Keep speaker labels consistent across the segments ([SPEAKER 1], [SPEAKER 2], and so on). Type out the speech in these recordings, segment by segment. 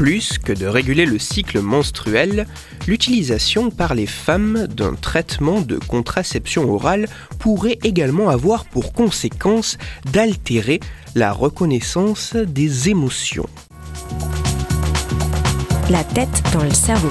[SPEAKER 1] Plus que de réguler le cycle menstruel, l'utilisation par les femmes d'un traitement de contraception orale pourrait également avoir pour conséquence d'altérer la reconnaissance des émotions.
[SPEAKER 2] La tête dans le cerveau.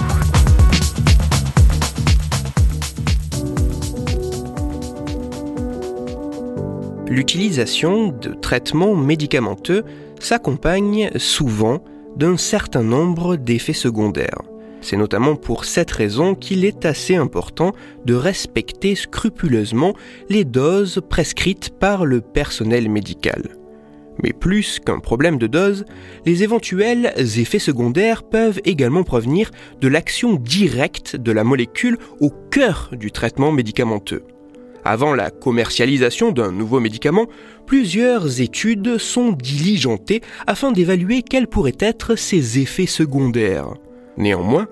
[SPEAKER 1] L'utilisation de traitements médicamenteux s'accompagne souvent d'un certain nombre d'effets secondaires. C'est notamment pour cette raison qu'il est assez important de respecter scrupuleusement les doses prescrites par le personnel médical. Mais plus qu'un problème de dose, les éventuels effets secondaires peuvent également provenir de l'action directe de la molécule au cœur du traitement médicamenteux. Avant la commercialisation d'un nouveau médicament, plusieurs études sont diligentées afin d'évaluer quels pourraient être ses effets secondaires. Néanmoins,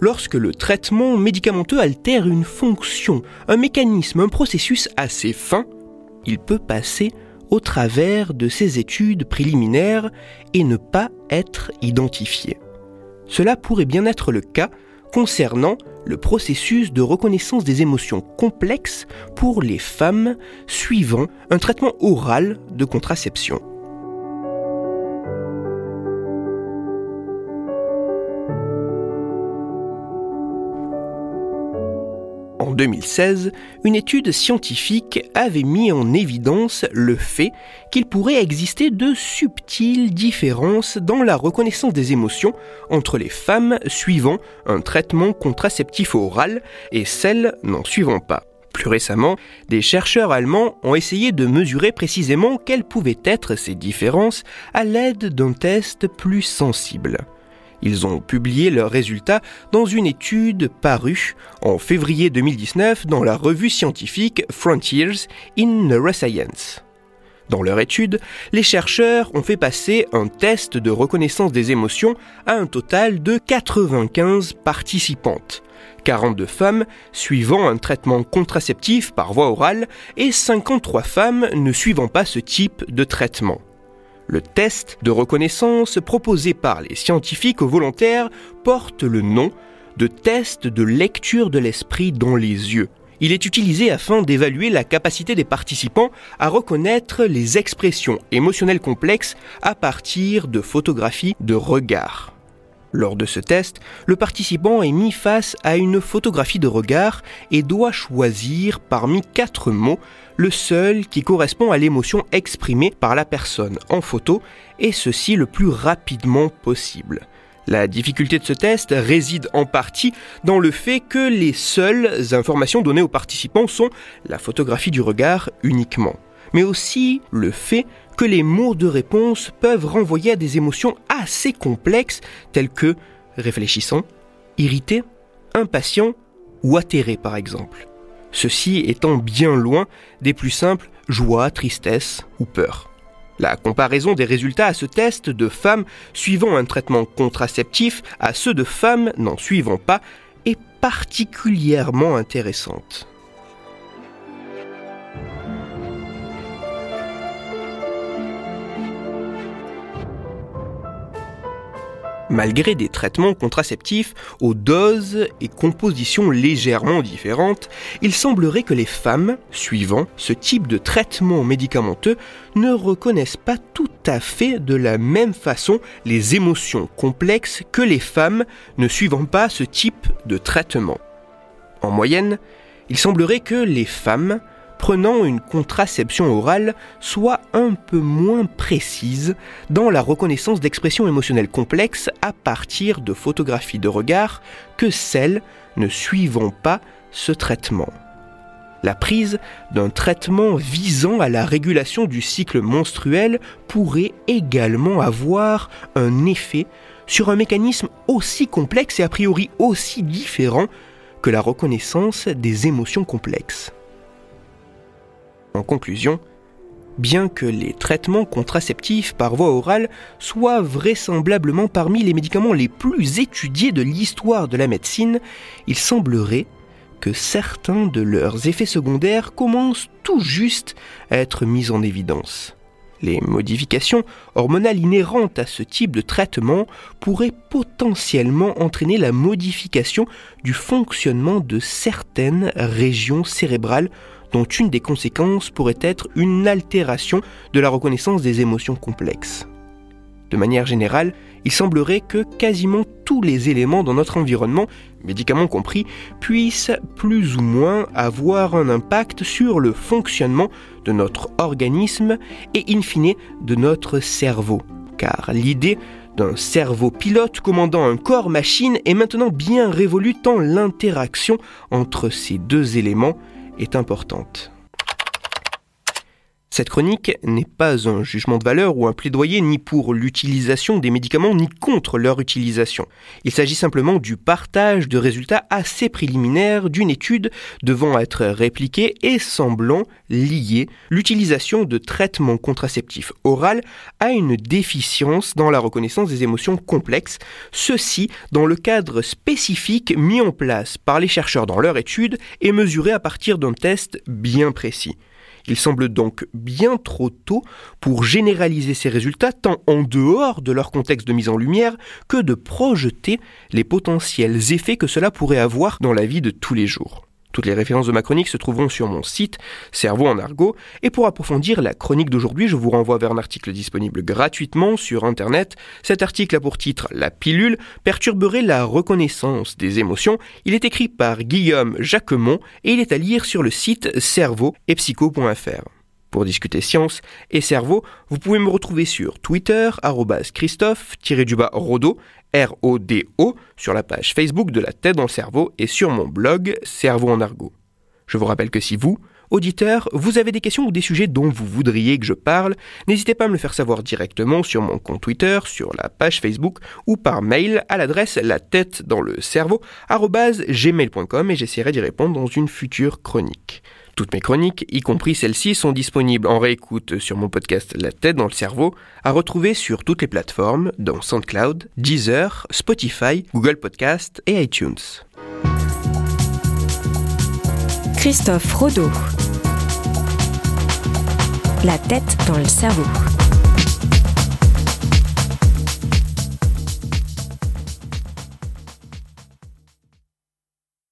[SPEAKER 1] lorsque le traitement médicamenteux altère une fonction, un mécanisme, un processus assez fin, il peut passer au travers de ces études préliminaires et ne pas être identifié. Cela pourrait bien être le cas concernant le processus de reconnaissance des émotions complexes pour les femmes suivant un traitement oral de contraception. En 2016, une étude scientifique avait mis en évidence le fait qu'il pourrait exister de subtiles différences dans la reconnaissance des émotions entre les femmes suivant un traitement contraceptif oral et celles n'en suivant pas. Plus récemment, des chercheurs allemands ont essayé de mesurer précisément quelles pouvaient être ces différences à l'aide d'un test plus sensible. Ils ont publié leurs résultats dans une étude parue en février 2019 dans la revue scientifique Frontiers in Neuroscience. Dans leur étude, les chercheurs ont fait passer un test de reconnaissance des émotions à un total de 95 participantes. 42 femmes suivant un traitement contraceptif par voie orale et 53 femmes ne suivant pas ce type de traitement. Le test de reconnaissance proposé par les scientifiques volontaires porte le nom de test de lecture de l'esprit dans les yeux. Il est utilisé afin d'évaluer la capacité des participants à reconnaître les expressions émotionnelles complexes à partir de photographies de regard. Lors de ce test, le participant est mis face à une photographie de regard et doit choisir parmi quatre mots le seul qui correspond à l'émotion exprimée par la personne en photo, et ceci le plus rapidement possible. La difficulté de ce test réside en partie dans le fait que les seules informations données aux participants sont la photographie du regard uniquement, mais aussi le fait que les mots de réponse peuvent renvoyer à des émotions assez complexes telles que réfléchissant, irrité, impatient ou atterré par exemple. Ceci étant bien loin des plus simples joie, tristesse ou peur. La comparaison des résultats à ce test de femmes suivant un traitement contraceptif à ceux de femmes n'en suivant pas est particulièrement intéressante. Malgré des traitements contraceptifs aux doses et compositions légèrement différentes, il semblerait que les femmes, suivant ce type de traitement médicamenteux, ne reconnaissent pas tout à fait de la même façon les émotions complexes que les femmes ne suivant pas ce type de traitement. En moyenne, il semblerait que les femmes prenant une contraception orale soit un peu moins précise dans la reconnaissance d'expressions émotionnelles complexes à partir de photographies de regard que celles ne suivant pas ce traitement. La prise d'un traitement visant à la régulation du cycle menstruel pourrait également avoir un effet sur un mécanisme aussi complexe et a priori aussi différent que la reconnaissance des émotions complexes. En conclusion, bien que les traitements contraceptifs par voie orale soient vraisemblablement parmi les médicaments les plus étudiés de l'histoire de la médecine, il semblerait que certains de leurs effets secondaires commencent tout juste à être mis en évidence. Les modifications hormonales inhérentes à ce type de traitement pourraient potentiellement entraîner la modification du fonctionnement de certaines régions cérébrales dont une des conséquences pourrait être une altération de la reconnaissance des émotions complexes. De manière générale, il semblerait que quasiment tous les éléments dans notre environnement, médicaments compris, puissent plus ou moins avoir un impact sur le fonctionnement de notre organisme et in fine de notre cerveau. Car l'idée d'un cerveau pilote commandant un corps machine est maintenant bien révolue tant l'interaction entre ces deux éléments est importante. Cette chronique n'est pas un jugement de valeur ou un plaidoyer ni pour l'utilisation des médicaments ni contre leur utilisation. Il s'agit simplement du partage de résultats assez préliminaires d'une étude devant être répliquée et semblant lier l'utilisation de traitements contraceptifs oraux à une déficience dans la reconnaissance des émotions complexes, ceci dans le cadre spécifique mis en place par les chercheurs dans leur étude et mesuré à partir d'un test bien précis. Il semble donc bien trop tôt pour généraliser ces résultats tant en dehors de leur contexte de mise en lumière que de projeter les potentiels effets que cela pourrait avoir dans la vie de tous les jours. Toutes les références de ma chronique se trouveront sur mon site Cerveau en argot et pour approfondir la chronique d'aujourd'hui, je vous renvoie vers un article disponible gratuitement sur internet. Cet article a pour titre La pilule perturberait la reconnaissance des émotions. Il est écrit par Guillaume Jacquemont et il est à lire sur le site cerveau et psycho.fr. Pour discuter science et cerveau, vous pouvez me retrouver sur Twitter, Christophe-Rodo, R-O-D-O, sur la page Facebook de la tête dans le cerveau et sur mon blog Cerveau en argot. Je vous rappelle que si vous, auditeurs, vous avez des questions ou des sujets dont vous voudriez que je parle, n'hésitez pas à me le faire savoir directement sur mon compte Twitter, sur la page Facebook ou par mail à l'adresse la tête dans le cerveau gmail.com et j'essaierai d'y répondre dans une future chronique. Toutes mes chroniques, y compris celles-ci, sont disponibles en réécoute sur mon podcast La tête dans le cerveau, à retrouver sur toutes les plateformes, dont SoundCloud, Deezer, Spotify, Google Podcast et iTunes.
[SPEAKER 2] Christophe Rodeau. La tête dans le cerveau.